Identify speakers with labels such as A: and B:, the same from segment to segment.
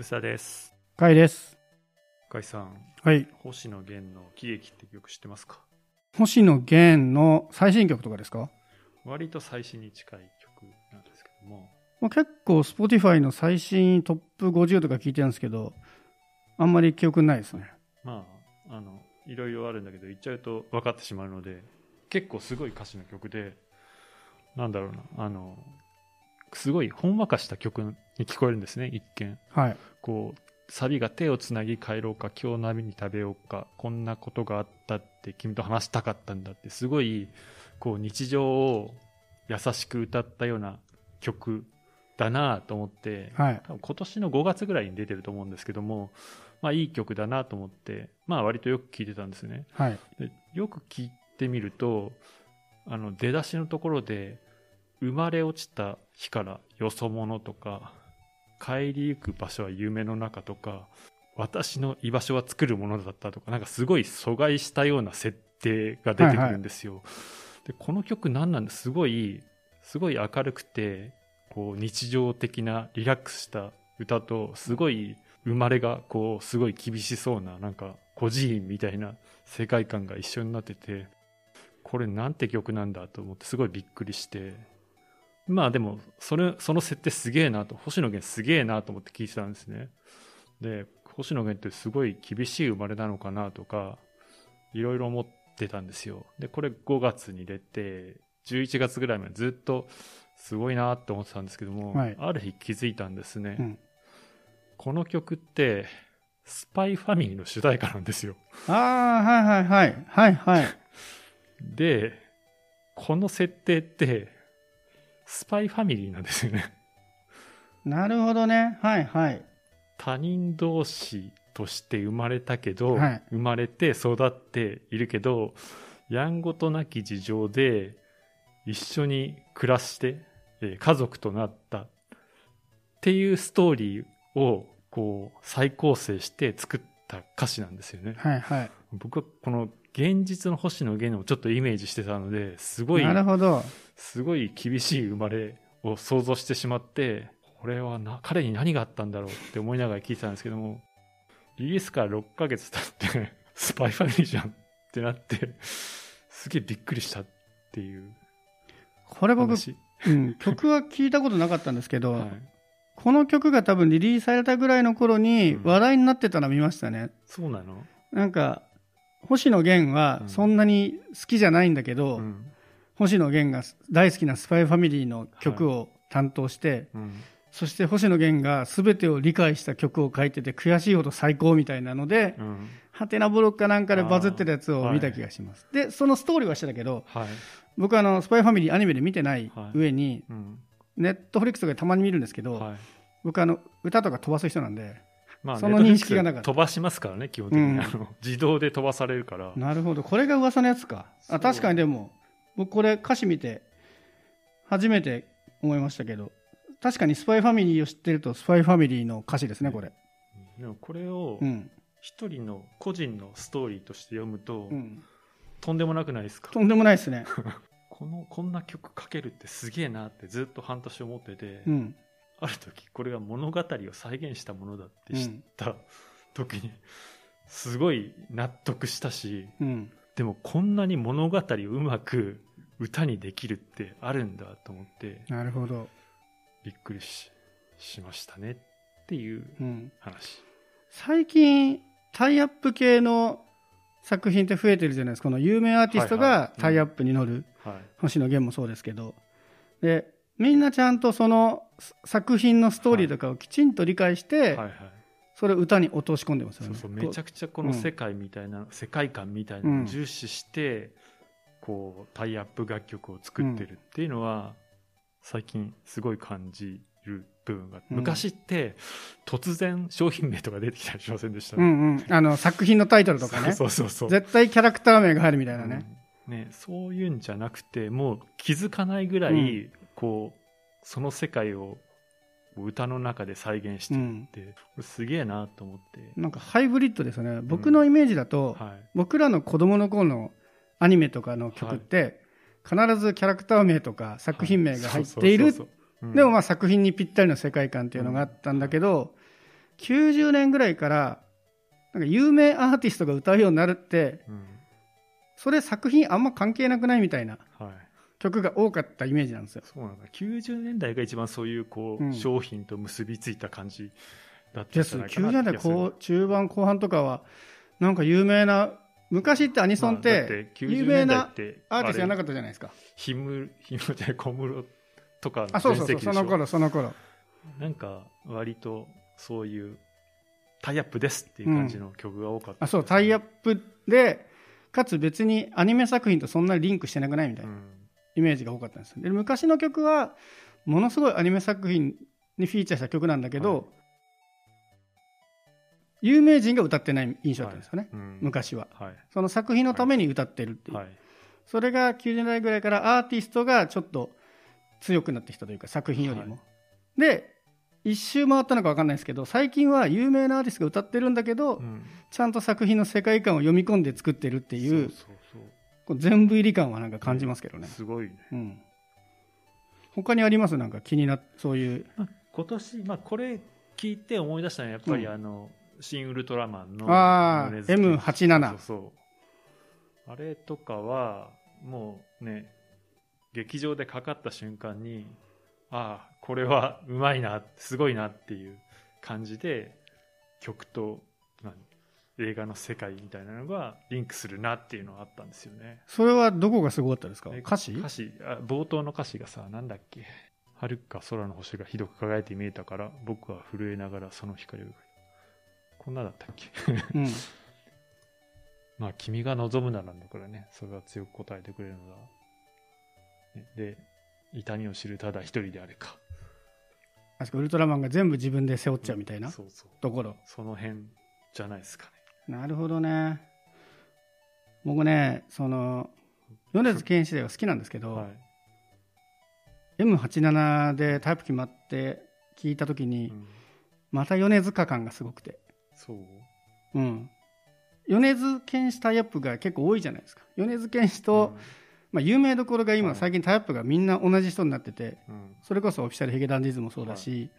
A: うさです。
B: かいです。
A: かいさん、
B: はい。
A: 星野源の喜劇って曲知ってますか？
B: 星野源の最新曲とかですか？
A: 割と最新に近い曲なんですけども、
B: まあ、結構 Spotify の最新トップ50とか聞いてるんですけど、あんまり記憶ないですね。
A: まあ、あの、いろいろあるんだけど、言っちゃうと分かってしまうので、結構すごい歌詞の曲で、なんだろうな、あの、すごいほんわかした曲に聞こえるんですね、一見。
B: はい。
A: こう、サビが手をつなぎ帰ろうか、今日波に食べようか、こんなことがあったって君と話したかったんだって、すごい、こう日常を優しく歌ったような曲だなと思って、
B: はい。
A: 今年の5月ぐらいに出てると思うんですけども、まあいい曲だなと思って、まあ割とよく聴いてたんですね。
B: はい。
A: でよく聞いてみると、あの出だしのところで、生まれ落ちた日からよそ者とか、帰りゆく場所は夢の中とか、私の居場所は作るものだったとか、なんかすごい阻害したような設定が出てくるんですよ。で、この曲何なんですごい、すごい明るくて、こう日常的なリラックスした歌と、すごい生まれがこう、すごい厳しそうな、なんか孤児院みたいな世界観が一緒になってて、これなんて曲なんだと思ってすごいびっくりして、まあでも、それ、その設定すげえなと、星野源すげえなと思って聞いてたんですね。で、星野源ってすごい厳しい生まれなのかなとか、いろいろ思ってたんですよ。で、これ5月に出て、11月ぐらいまでずっとすごいなって思ってたんですけども、
B: はい
A: ある日気づいたんですね。
B: うん。
A: この曲って、スパイファミリーの主題歌なんですよ。
B: ああ、はいはいはい。はいはい。
A: で、この設定って、スパイファミリーなんですよね。
B: なるほどね。はいはい。
A: 他人同士として生まれたけど、
B: はい
A: 生まれて育っているけど、やんごとなき事情で一緒に暮らして、えー家族となったっていうストーリーをこう再構成して作った歌詞なんですよね。
B: はいはい。
A: 僕はこの現実の星野源をちょっとイメージしてたので、すごい
B: なるほど。
A: すごい厳しい生まれを想像してしまって、これはな、彼に何があったんだろうって思いながら聞いてたんですけども、リリースから6ヶ月経って、スパイファミリーじゃんってなって、すげえびっくりしたっていう
B: これ僕、
A: 話。
B: うん、曲は聞いたことなかったんですけど、
A: はい、
B: この曲が多分リリースされたぐらいの頃に
A: うん
B: 話題になってたの見ましたね。
A: そうなの？
B: なんか、星野源は
A: うん
B: そんなに好きじゃないんだけど、
A: うん。
B: 星野源が大好きなスパイファミリーの曲を担当して、
A: うん。
B: そして星野源が全てを理解した曲を書いてて悔しいほど最高みたいなので、
A: うん。
B: ハテナブロックかなんかでバズってるやつを見た気がします。で、そのストーリーはしてたけど、
A: はい。
B: 僕あの、スパイファミリーアニメで見てない上に、
A: うん。
B: ネットフリックスとかでたまに見るんですけど、
A: はい。
B: 僕あの、歌とか飛ばす人なんで、
A: まあ、
B: その認識がなかった
A: 飛ばしますからね、基本的に。
B: うん
A: あの自動で飛ばされるから。
B: なるほど、これが噂のやつか。あ確かにでも、僕これ歌詞見て、初めて思いましたけど、確かにスパイファミリーを知ってると、スパイファミリーの歌詞ですね、これ。
A: でもこれを
B: うん。
A: 一人の個人のストーリーとして読むと、
B: うん。
A: とんでもなくないですか？
B: とんでもないですね。
A: このこんな曲書けるってすげえなってずっと半年思ってて、
B: うん。
A: ある時これが物語を再現したものだって知った時にすごい納得したし
B: うん。
A: でもこんなに物語をうまく歌にできるってあるんだと思って
B: なるほど。
A: びっくりししましたねっていう
B: うん。
A: 話
B: 最近、タイアップ系の作品って増えてるじゃないですか。この有名アーティストがタイアップに乗る。
A: はい
B: 星野源もそうですけど。で、みんなちゃんとその作品のストーリーとかをきちんと理解して、
A: はいはい。
B: それを歌に落とし込んでますよね。
A: そうそう。めちゃくちゃこの世界みたいな、世界観みたいなのを重視して、こうタイアップ楽曲を作ってるっていうのは、最近すごい感じる部分があって、
B: うん。
A: 昔って突然商品名とか出てきたりしませんでした、
B: うんうん、あの作品のタイトルとかね。
A: そうそうそう
B: 絶対キャラクター名が入るみたいなね、
A: うんねそういうんじゃなくてもう気づかないぐらい、
B: うん
A: こうその世界を歌の中で再現してるって、これすげえなと思って、
B: なんかハイブリッドですよね。僕のイメージだと、
A: はい、
B: 僕らの子供の頃のアニメとかの曲って、必ずキャラクター名とか作品名が入っているでもまあ作品にぴったりの世界観っていうのがあったんだけど、90年ぐらいからなんか有名アーティストが歌うようになるって
A: うん。
B: それ作品あんま関係なくないみたいな。
A: はい
B: 曲が多かったイメージなんですよ。
A: そうなんだ。90年代が一番そういうこう、
B: うん。
A: 商品と結びついた感じだったん
B: です
A: じゃないか
B: 90年代中盤後半とかはなんか有名な昔ってアニソンって
A: 90
B: 有名なアーティストじゃな
A: か
B: かったじゃないですか。
A: ひむひむじゃない小室とかの
B: あそうそうそうその頃その頃。
A: なんか割とそういうタイアップですっていう感じの曲が多かった、
B: あそうタイアップでかつ別にアニメ作品とそんなにリンクしてなくないみたいうなんイメージが多かったんですで昔の曲はものすごいアニメ作品にフィーチャーした曲なんだけど、
A: はい。
B: 有名人が歌ってない印象だったんですよね、
A: うん。
B: 昔は。
A: はい。
B: その作品のために歌ってるっていう、
A: はい。
B: それが90年代ぐらいからアーティストがちょっと強くなってきたというか作品よりも、で一周回ったのか分かんないですけど最近は有名なアーティストが歌ってるんだけど、
A: うん。
B: ちゃんと作品の世界観を読み込んで作ってるっていう
A: そうそう
B: 全部入り感はなんか感じますけどね、
A: すごいね。
B: うん、他にあります？なんか気になっそういう。
A: 今年、まあ、これ聞いて思い出したのはやっぱり
B: うん。
A: あの、新ウルトラマンの
B: ああ
A: 米津玄師
B: M87
A: そうそう。あれとかはもうね劇場でかかった瞬間にああこれはうまいなすごいなっていう感じで曲と何映画の世界みたいなのがリンクするなっていうのがあったんですよね。
B: それはどこがすごかったですか？
A: え
B: 歌詞？
A: 歌詞。あ冒頭の歌詞がさなんだっけ？遥か空の星がひどく輝いて見えたから僕は震えながらその光をこんなだったっけ？
B: うん。
A: まあ君が望むならだからねそれは強く答えてくれるのだ、ねで痛みを知るただ一人であれか。
B: あそこウルトラマンが全部自分で背負っちゃうみたいな
A: そうそう。
B: ところ。
A: その辺じゃないですかね
B: なるほどね。僕ねその米津玄師では好きなんですけど、
A: はい、
B: M87 でタイプ決まって聞いた時に、
A: うん。
B: また米津化感がすごくて。
A: そう？
B: うん。米津玄師タイアップが結構多いじゃないですか。米津玄師と、まあ、有名どころが今
A: はい。
B: 最近タイアップがみんな同じ人になってて
A: うん。うん
B: それこそオフィシャルヒゲダンディズムもそうだし、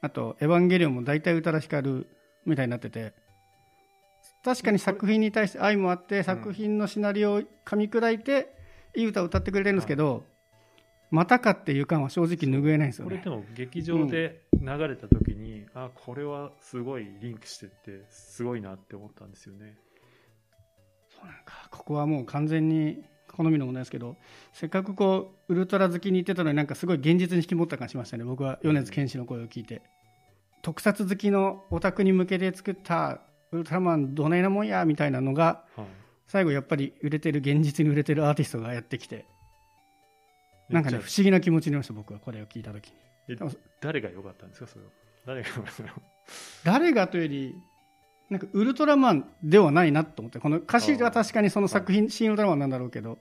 B: あと「エヴァンゲリオン」も大体宇多田ヒカルみたいになってて確かに作品に対して愛もあって作品のシナリオを噛み砕いていい歌を歌ってくれてるんですけど、またかっていう感は正直拭えないんですよね。
A: これでも劇場で流れた時に、あこれはすごいリンクしててすごいなって思ったんですよね。
B: そうなんかここはもう完全に好みのものですけどせっかくこうウルトラ好きに言ってたのになんかすごい現実に引き持った感じしましたね。僕は米津玄師の声を聞いて。特撮好きのオタクに向けて作ったウルトラマンどないなもんやみたいなのが
A: はい。
B: 最後やっぱり売れてる現実に売れてるアーティストがやってきてなんかね不思議な気持ちになりました僕はこれを聞いた時に。
A: え誰が良かったんですかそれは？誰が
B: 誰がというよりなんかウルトラマンではないなと思ってこの歌詞は確かにその作品「新ウルトラマン」なんだろうけど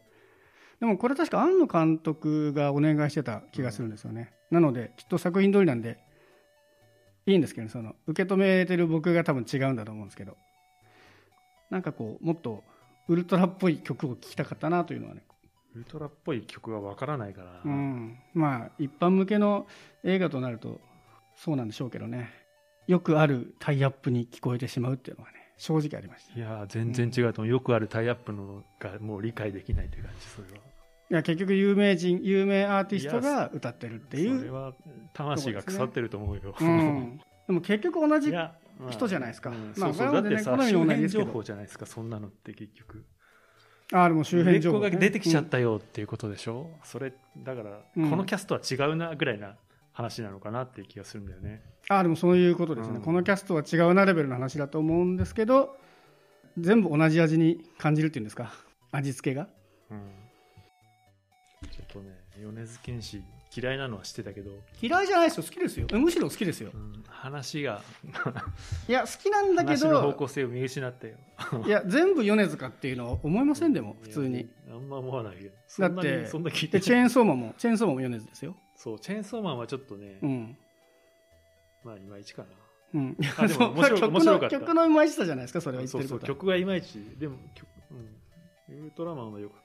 B: でもこれ確か庵野監督がお願いしてた気がするんですよね、なのできっと作品通りなんでいいんですけどねその受け止めてる僕が多分違うんだと思うんですけど。なんかこうもっとウルトラっぽい曲を聴きたかったなというのはね、
A: ウルトラっぽい曲がわからないから、
B: うん、まあ一般向けの映画となるとそうなんでしょうけどね。よくあるタイアップに聞こえてしまうっていうのはね正直ありました。
A: いやー全然違うと思う、よくあるタイアップのがもう理解できないという感じそれはい
B: や結局有名人有名アーティストが歌ってるっていう、
A: それは魂が腐ってると思うよ、
B: うん、でも結局同じ人じゃないですか。
A: うん。
B: まあ
A: そうそう。
B: これはね
A: だってさ周辺情報じゃないですかそんなのって結局。
B: あでも周辺情報、
A: 売れっ子が出てきちゃっ
B: うん
A: たよっていうことでしょ、それだから、
B: うん。
A: このキャストは違うなぐらいな話なのかなっていう気がするんだよね。
B: あでもそういうことですね、
A: うん。
B: このキャストは違うなレベルの話だと思うんですけど全部同じ味に感じるっていうんですか？味付けが？
A: うんとね米津玄師嫌いなのは知ってたけど、
B: 嫌いじゃないですよ好きですよ。えむしろ好きですよ。
A: うん話が
B: いや好きなんだけ
A: 話の方
B: ど
A: 向性を見失ったよ。
B: いや全部米津かっていうのは思いませんでも普通に。
A: あんま思わないけど
B: だ
A: そんな
B: って
A: にそんな聞いて
B: でチェーンソーマンもチェーンソーマンも米津ですよ。
A: そうチェーンソーマンはちょっとね、
B: うん。
A: まあいまいちかな。
B: うん、
A: あでも面白い
B: そう
A: 面白かった。
B: 曲の曲のうまいさじゃないですかそれは言って
A: そうそう
B: は
A: 曲がいまいち。でも曲、うん、ウルトラマンは良かった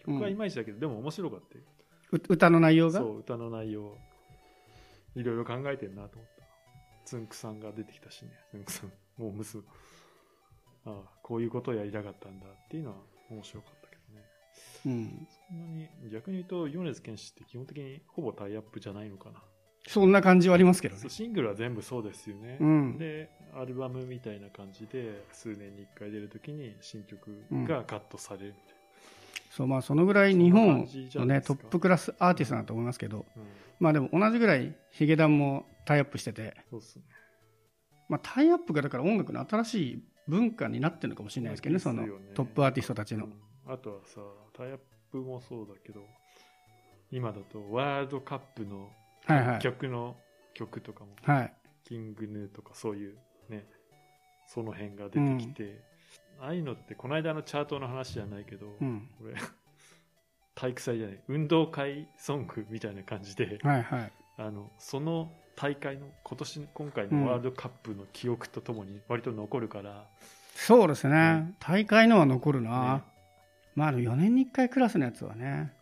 A: 曲はいまいちだけど、でも面白かったよ
B: う歌の内容が？
A: そう歌の内容いろいろ考えてるなと思っつんくさんが出てきたしね、つんくさん、もう娘。ああ、こういうことをやりたかったんだっていうのは面白かったけどね。
B: うん。
A: そんなに、逆に言うと、米津玄師って基本的にほぼタイアップじゃないのかな。
B: そんな感じはありますけどね。
A: シングルは全部そうですよね。
B: うん。
A: で、アルバムみたいな感じで、数年に1回出るときに新曲がカットされるみたい
B: そう、まあそのぐらい日本のね、トップクラスアーティストだと思いますけど、
A: な。うん、
B: まあでも同じぐらいヒゲダンもタイアップしてて、
A: ね。
B: まあタイアップがだから音楽の新しい文化になってるのかもしれないですけどね、そのトップアーティストたちの。
A: うんあとはさ、タイアップもそうだけど、今だとワールドカップの。曲の曲とかも、
B: はい。
A: キングヌーとかそういうね、その辺が出てきて、ああいうのってこの間のチャートの話じゃないけど、
B: うん。
A: これ、体育祭じゃない、運動会ソングみたいな感じで、
B: はいはい。
A: あのその大会の今年今回のワールドカップの記憶とともに割と残るから、
B: そうですね。
A: うん
B: 大会のは残るな。
A: ね
B: まあでも4年に1回クラスのやつはね。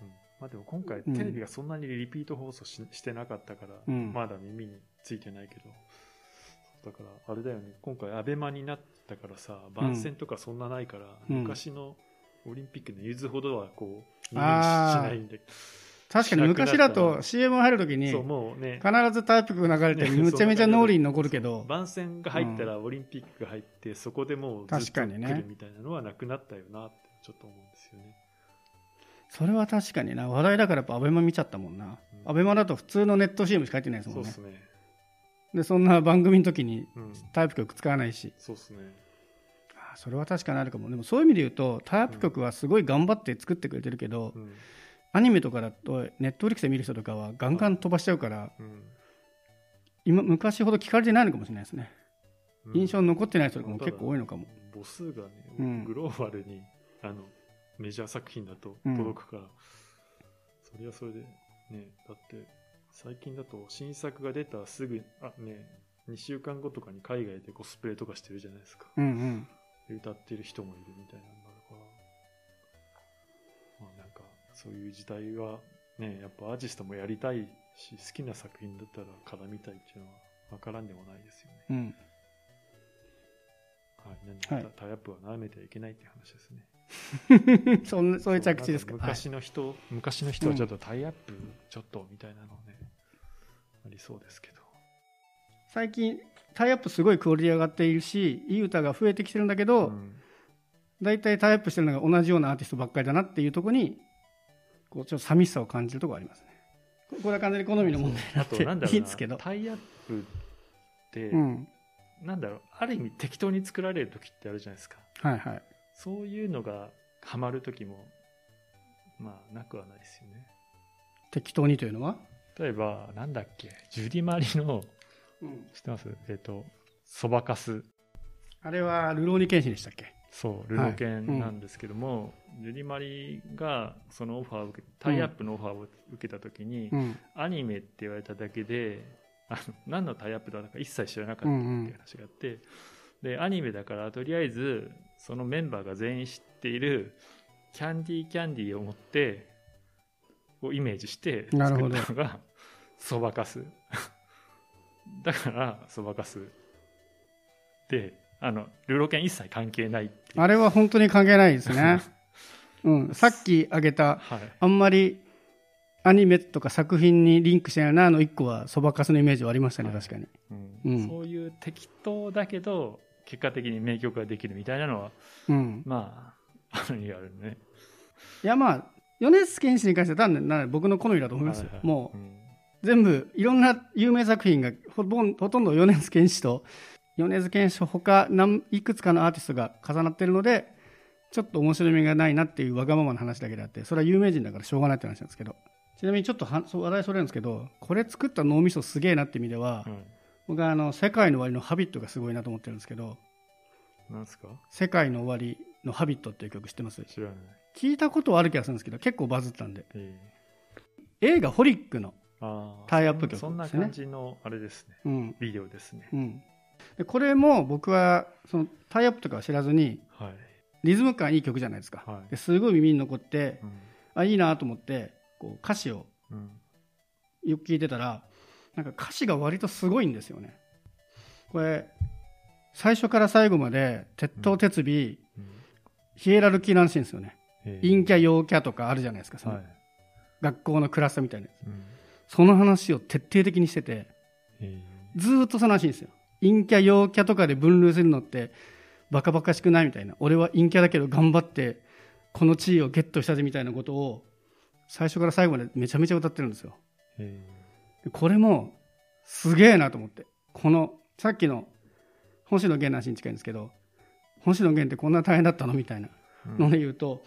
A: うんまあ、でも今回
B: うん
A: テレビがそんなにリピート放送し,、してなかったから、
B: うん
A: まだ耳についてないけどだからあれだよね今回アベマになったからさ番宣とかそんなないから、
B: うん
A: 昔のオリンピックのゆずほどはこう耳にしないんで、
B: 確かに昔だと CM 入るときに
A: そうもうね
B: 必ずタイプが流れて
A: ね
B: めちゃめちゃ脳裏に残るけど、
A: 番宣が入ったらオリンピックが入って、そこでもうずっと来
B: 確かにね
A: るみたいなのはなくなったよなってちょっと思うんですよね。
B: それは確かにな。話題だからやっぱアベマ見ちゃったもんな。
A: うん
B: アベマだと普通のネット CM しか入ってないですもんね
A: そうっす。ね。
B: で、そんな番組の時に
A: うん。
B: タイプ曲使わないし。
A: そうっすね。
B: あそれは確かにあるかも。でもそういう意味で言うと、タイプ曲はすごい頑張って作ってくれてるけど、
A: うん。
B: アニメとかだと、ネットフリックスで見る人とかはガンガン飛ばしちゃうから、
A: うん
B: 今、昔ほど聞かれてないのかもしれないですね。
A: うん
B: 印象に残ってない人とかも結構多いのかも。
A: 母数がね、
B: うん
A: グローバルにあのメジャー作品だと
B: うん
A: 届くから、それはそれでねだって最近だと新作が出たすぐあね2週間後とかに海外でコスプレとかしてるじゃないですか
B: うんうん。
A: で歌ってる人もいるみたいなのがあるからまあなんかそういう時代はねやっぱアーティストもやりたいし好きな作品だったら絡みたいっていうのは分からんでもないですよね
B: うん。
A: はい、なんで
B: はい
A: タイアップは舐めてはいけないっていう話ですね。
B: そんなそういう着地ですか？
A: なん昔の人、昔の人はちょっとタイアップちょっとみたいなのね、ありそうですけど。
B: 最近、タイアップすごいクオリティ上がっているし、いい歌が増えてきてるんだけど、
A: うん
B: 大体タイアップしてるのが同じようなアーティストばっかりだなっていうところに、こうちょっと寂しさを感じるところがありますね。ここれは完全に好みの問題
A: なんだろうな
B: いいんですけど
A: タイアップって、
B: うん。
A: なんだろう、ある意味適当に作られる時ってあるじゃないですか。
B: はいはい。
A: そういうのがハマる時も、まあ、なくはないですよね。
B: 適当にというのは、
A: 例えば、なんだっけ、ジュディ・マリの、
B: うん、
A: 知ってます？えっ、と、そばかす。
B: あれはルローニケンシンでしたっけ？
A: そう、ルロケンなんですけども、ジュディ・マリがそのオファーを受け、タイアップのオファーを受けたときに、
B: うん。
A: アニメって言われただけで、あの何のタイアップだか一切知らなかったっていう話があって、で、アニメだから、とりあえず、そのメンバーが全員知っている、キャンディーキャンディーを持って、をイメージして作ったのが、そばかす。だから、そばかす。で、あの、ルロケン一切関係ない。
B: あれは本当に関係ないですね。うん。さっき挙げた、
A: はい。
B: あんまりアニメとか作品にリンクしてないなの一個はそばかすのイメージはありましたね、
A: はい
B: 確かに。
A: うん
B: うん
A: そういう適当だけど結果的に名曲ができるみたいなのは
B: うん。
A: まああるにあるね
B: いやまあ、米津玄師に関しては単なる僕の好みだと思いますよ。
A: はいはい。
B: もう
A: うん。
B: 全部いろんな有名作品がほほとんど米津玄師と米津玄師ほか何いくつかのアーティストが重なってるのでちょっと面白みがないなっていうわがままの話だけであってそれは有名人だからしょうがないって話なんですけど。ちなみにちょっとはそう話題それるんですけどこれ作った脳みそすげえなって意味では、
A: うん。
B: 僕はあの「世界の終わり」の「ハビット」がすごいなと思ってるんですけど。
A: なんすか「
B: 世界の終わり」の「ハビット」っていう曲知ってます？
A: 知らない、
B: 聞いたことはある気がするんですけど結構バズったんで。
A: え。
B: 映画「ホリックの」タイアップ曲
A: そんな
B: ですね
A: 感じのあれですね。
B: うん。
A: ビデオですね。
B: うん、でこれも僕はそのタイアップとかは知らずに
A: はい、
B: リズム感いい曲じゃないですか、
A: はい。
B: ですごい耳に残って
A: うん。
B: あいいなと思ってこう歌詞を
A: うん。
B: よく聞いてたらなんか歌詞が割とすごいんですよね。これ、最初から最後まで、鉄頭鉄尾、
A: うん
B: ヒエラルキーらしいんですよね。
A: えー
B: 陰キャ、陽キャとかあるじゃないですか、その
A: はい
B: 学校のクラスみたいなやつ。
A: うん
B: その話を徹底的にしてて、
A: え
B: ずーっとその話ですよ。陰キャ、陽キャとかで分類するのって、バカバカしくないみたいな。俺は陰キャだけど頑張って、この地位をゲットしたぜみたいなことを、最初から最後までめちゃめちゃ歌ってるんですよ。これも、すげえなと思って。この、さっきの、星野源の話に近いんですけど、星野源ってこんな大変だったの？みたいな。
A: ー
B: ので言うと、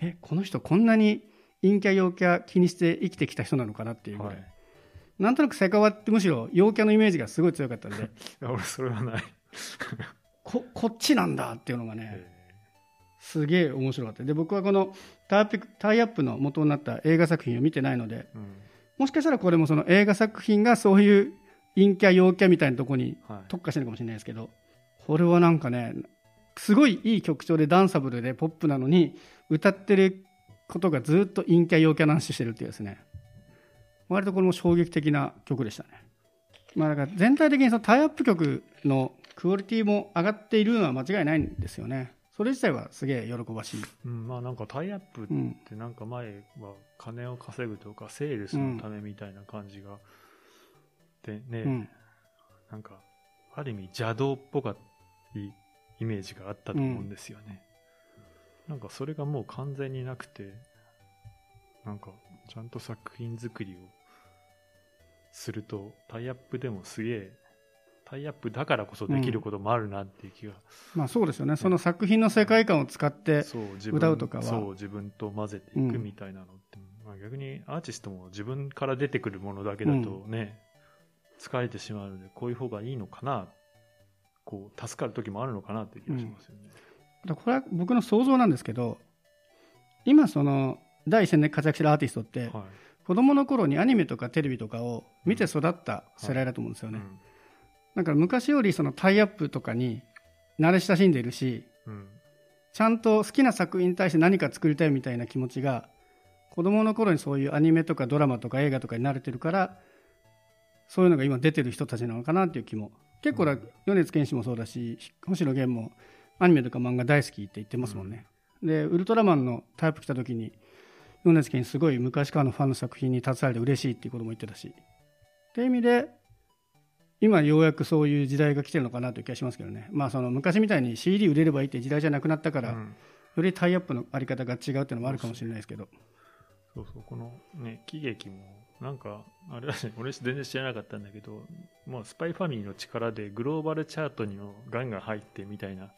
B: え、この人こんなに陰キャ、陽キャ気にして生きてきた人なのかなっていうぐらい。
A: はい。
B: なんとなくセカワってむしろ陽キャのイメージがすごい強かったんで、
A: 俺それはない、
B: こ、こっちなんだっていうのがね、
A: え
B: すげえ面白かった。で、僕はこのタイアップタイアップの元になった映画作品を見てないので、
A: ーうん。
B: もしかしたらこれもその映画作品がそういう陰キャ、陽キャみたいなところに
A: はい。
B: 特化してるのかもしれないですけど、これはなんかね、すごいいい曲調でダンサブルでポップなのに、歌ってることがずっと陰キャ、陽キャの話してるっていうですね、割とこれも衝撃的な曲でしたね。まあだから全体的にそのタイアップ曲のクオリティも上がっているのは間違いないんですよね。それ自体はすげえ喜ばしい。
A: うん、まあなんかタイアップっ
B: うん。
A: てなんか前は金を稼ぐとかセールスのためみたいな感じが、でね、
B: うん。
A: なんかある意味邪道っぽかいイメージがあったと思うんですよね、なんかそれがもう完全になくてなんかちゃんと作品作りをするとタイアップでもすげえタイアップだからこそできることもあるなっていう気が、
B: まあそうですよね。その作品の世界観を使って、歌うとかは。
A: そう自分と混ぜていくみたいなのって、まあ、逆にアーティストも自分から出てくるものだけだとね、疲れてしまうのでこういう方がいいのかなこう助かる時もあるのかなって気がしますよね。
B: だからこれは僕の想像なんですけど、今その第一線で活躍してるアーティストって、
A: はい。
B: 子供の頃にアニメとかテレビとかを見て育った世代だと思うんですよね。だから昔よりそのタイアップとかに慣れ親しんでいるし、
A: うんうん。
B: ちゃんと好きな作品に対して何か作りたいみたいな気持ちが子供の頃にそういうアニメとかドラマとか映画とかに慣れてるからそういうのが今出てる人たちなのかなっていう気も結構だ米津玄師もそうだし星野源もアニメとか漫画大好きって言ってますもんね、でウルトラマンのタイプ来た時に米津玄師すごい昔からのファンの作品に携われて嬉しいっていうことも言ってたし。っていう意味で今ようやくそういう時代が来てるのかなという気がしますけどね。まあその昔みたいに CD 売れればいいって時代じゃなくなったから、
A: うん。
B: よりタイアップのあり方が違うっていうのもあるかもしれないですけど。
A: そうそう。このね喜劇もなんかあれだね 俺全然知らなかったんだけどもうスパイファミリーの力でグローバルチャートにもガンガン入ってみたいな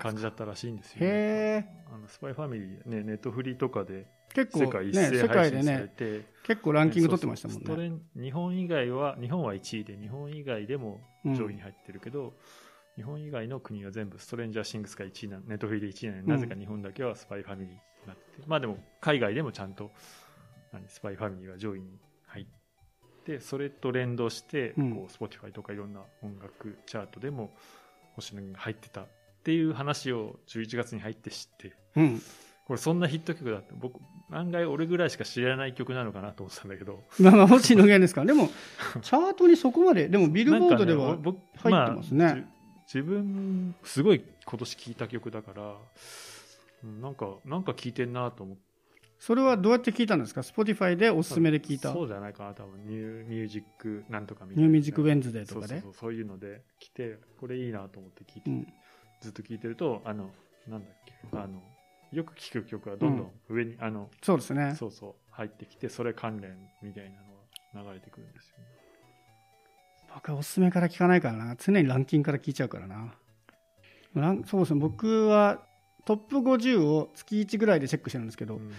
A: 感じだったらしいんですよ、ね。
B: へ
A: あのスパイファミリー、ね、ネットフリーとかで
B: 結構
A: 世界一斉配信され
B: ね、
A: て、
B: 結構ランキング取ってましたもん
A: そうそう
B: ね。
A: 日本以外は、日本は1位で、日本以外でも上位に入ってるけど、日本以外の国は全部ストレンジャーシングスが1位な、ネットフリーで1位なのに、
B: うん
A: なぜか日本だけはスパイファミリーになってて、まあでも海外でもちゃんと、何スパイファミリーは上位に入って、それと連動して、
B: うん。
A: こう、 Spotify とかいろんな音楽チャートでも星野源が入ってたっていう話を11月に入って知って、
B: うん。
A: これそんなヒット曲だって僕案外俺ぐらいしか知らない曲なのかなと思ってたんだけど。
B: 星野源ですから。でも、チャートにそこまで、でも ビルボードでは入ってますね。
A: まあじ自分すごい今年聴いた曲だからうんなんかなんか聴いてんなと思って
B: それはどうやって聞いたんですか ?Spotify でおすすめで聞いた。
A: そうじゃないかな多分 New Music なんとかみたいな
B: New Music Wednesday とかで
A: そうそう。いうので来てこれいいなと思って聴いて、
B: うん。
A: ずっと聴いてるとあのなんだっけあのよく聴く曲はどんどん上に、あの
B: そうですね。
A: そうそう入ってきてそれ関連みたいなのが流れてくるんですよね
B: 僕はおすすめから聞かないからな。常にランキングから聞いちゃうからな。そうですね。僕はトップ50を月1ぐらいでチェックしてるんですけど、
A: うん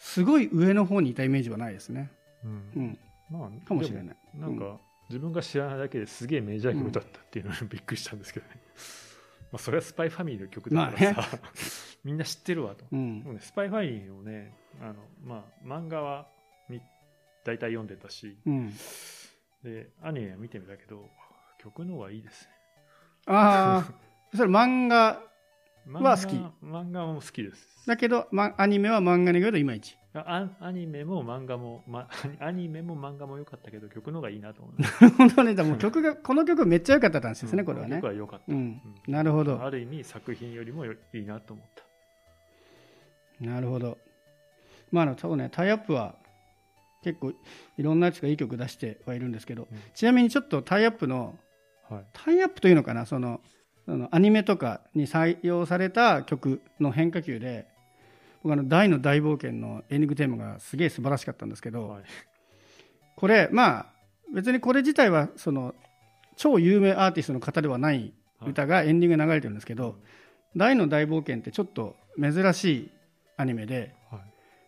B: すごい上の方にいたイメージはないですね。
A: うん
B: うん。
A: まあ、
B: かもしれない。
A: なんか、自分が知らないだけですげえメジャー曲だったっていうのにびっくりしたんですけどね。まあ、それはスパイファミリーの曲だからさ、みんな知ってるわと。
B: うん
A: ね、スパイファミリーをね、あの、まあ、漫画はみ大体読んでたし、
B: うん。
A: で、アニメは見てみたけど、曲の方がいいですね。
B: ああ、それ漫画は好き
A: 漫画も好きです。
B: だけど、ま、アニメは漫画に比べるといまいち。
A: あアニメも漫画も、ま、アニメも漫画も良かったけど、曲の方がいいなと思います。
B: 本当ね、でも曲が、この曲めっちゃ良かったんですね、これはね
A: 曲。は良かった。
B: うん。なるほど。
A: ある意味作品よりもよいいなと思った。
B: なるほど。まあ、あの、そうね、タイアップは結構いろんなやつがいい曲出してはいるんですけど、
A: うん
B: ちなみにちょっとタイアップの、
A: はい。
B: タイアップというのかな、その、そのアニメとかに採用された曲の変化球で、僕あの、大の大冒険のエンディングテーマがすげえ素晴らしかったんですけど、
A: はい。
B: これ、まあ、別にこれ自体は、その、超有名アーティストの方ではない歌がエンディングで流れてるんですけど、大の大冒険ってちょっと珍しいアニメで、
A: はい。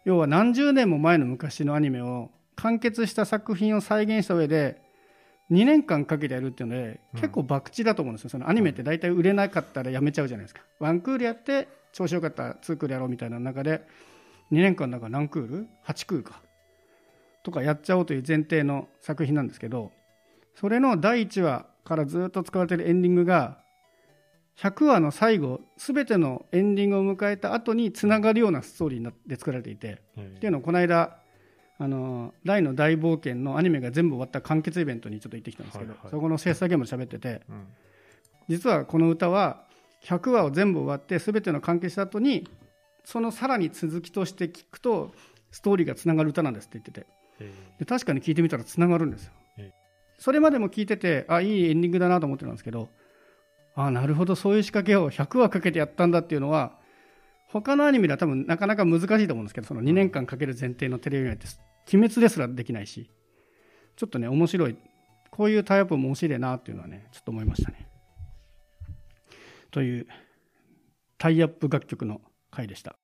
B: 要は何十年も前の昔のアニメを完結した作品を再現した上で2年間かけてやるっていうので、
A: うん。
B: 結構博打だと思うんですよ。そのアニメって大体売れなかったらやめちゃうじゃないですか。ワンクールやって調子よかったらツークールやろうみたいな中で2年間だから何クール ?8 クールか。とかやっちゃおうという前提の作品なんですけどそれの第1話からずっと使われているエンディングが100話の最後全てのエンディングを迎えた後につながるようなストーリーになって作られていてっていうのをこの間あの大の大冒険のアニメが全部終わった完結イベントにちょっと行ってきたんですけど、
A: はいはい。
B: そこの制作現場で喋ってて
A: うん。
B: 実はこの歌は100話を全部終わって全ての完結した後にそのさらに続きとして聞くとストーリーがつながる歌なんですって言ってて。
A: え。
B: で確かに聞いてみたらつながるんですよ。
A: え。
B: それまでも聞いててあいいエンディングだなと思ってたんですけどあなるほどそういう仕掛けを100話かけてやったんだっていうのは他のアニメでは多分なかなか難しいと思うんですけどその2年間かける前提のテレビアニメって鬼滅ですらできないしちょっとね面白いこういうタイアップも面白いなっていうのはねちょっと思いましたね。というタイアップ楽曲の回でした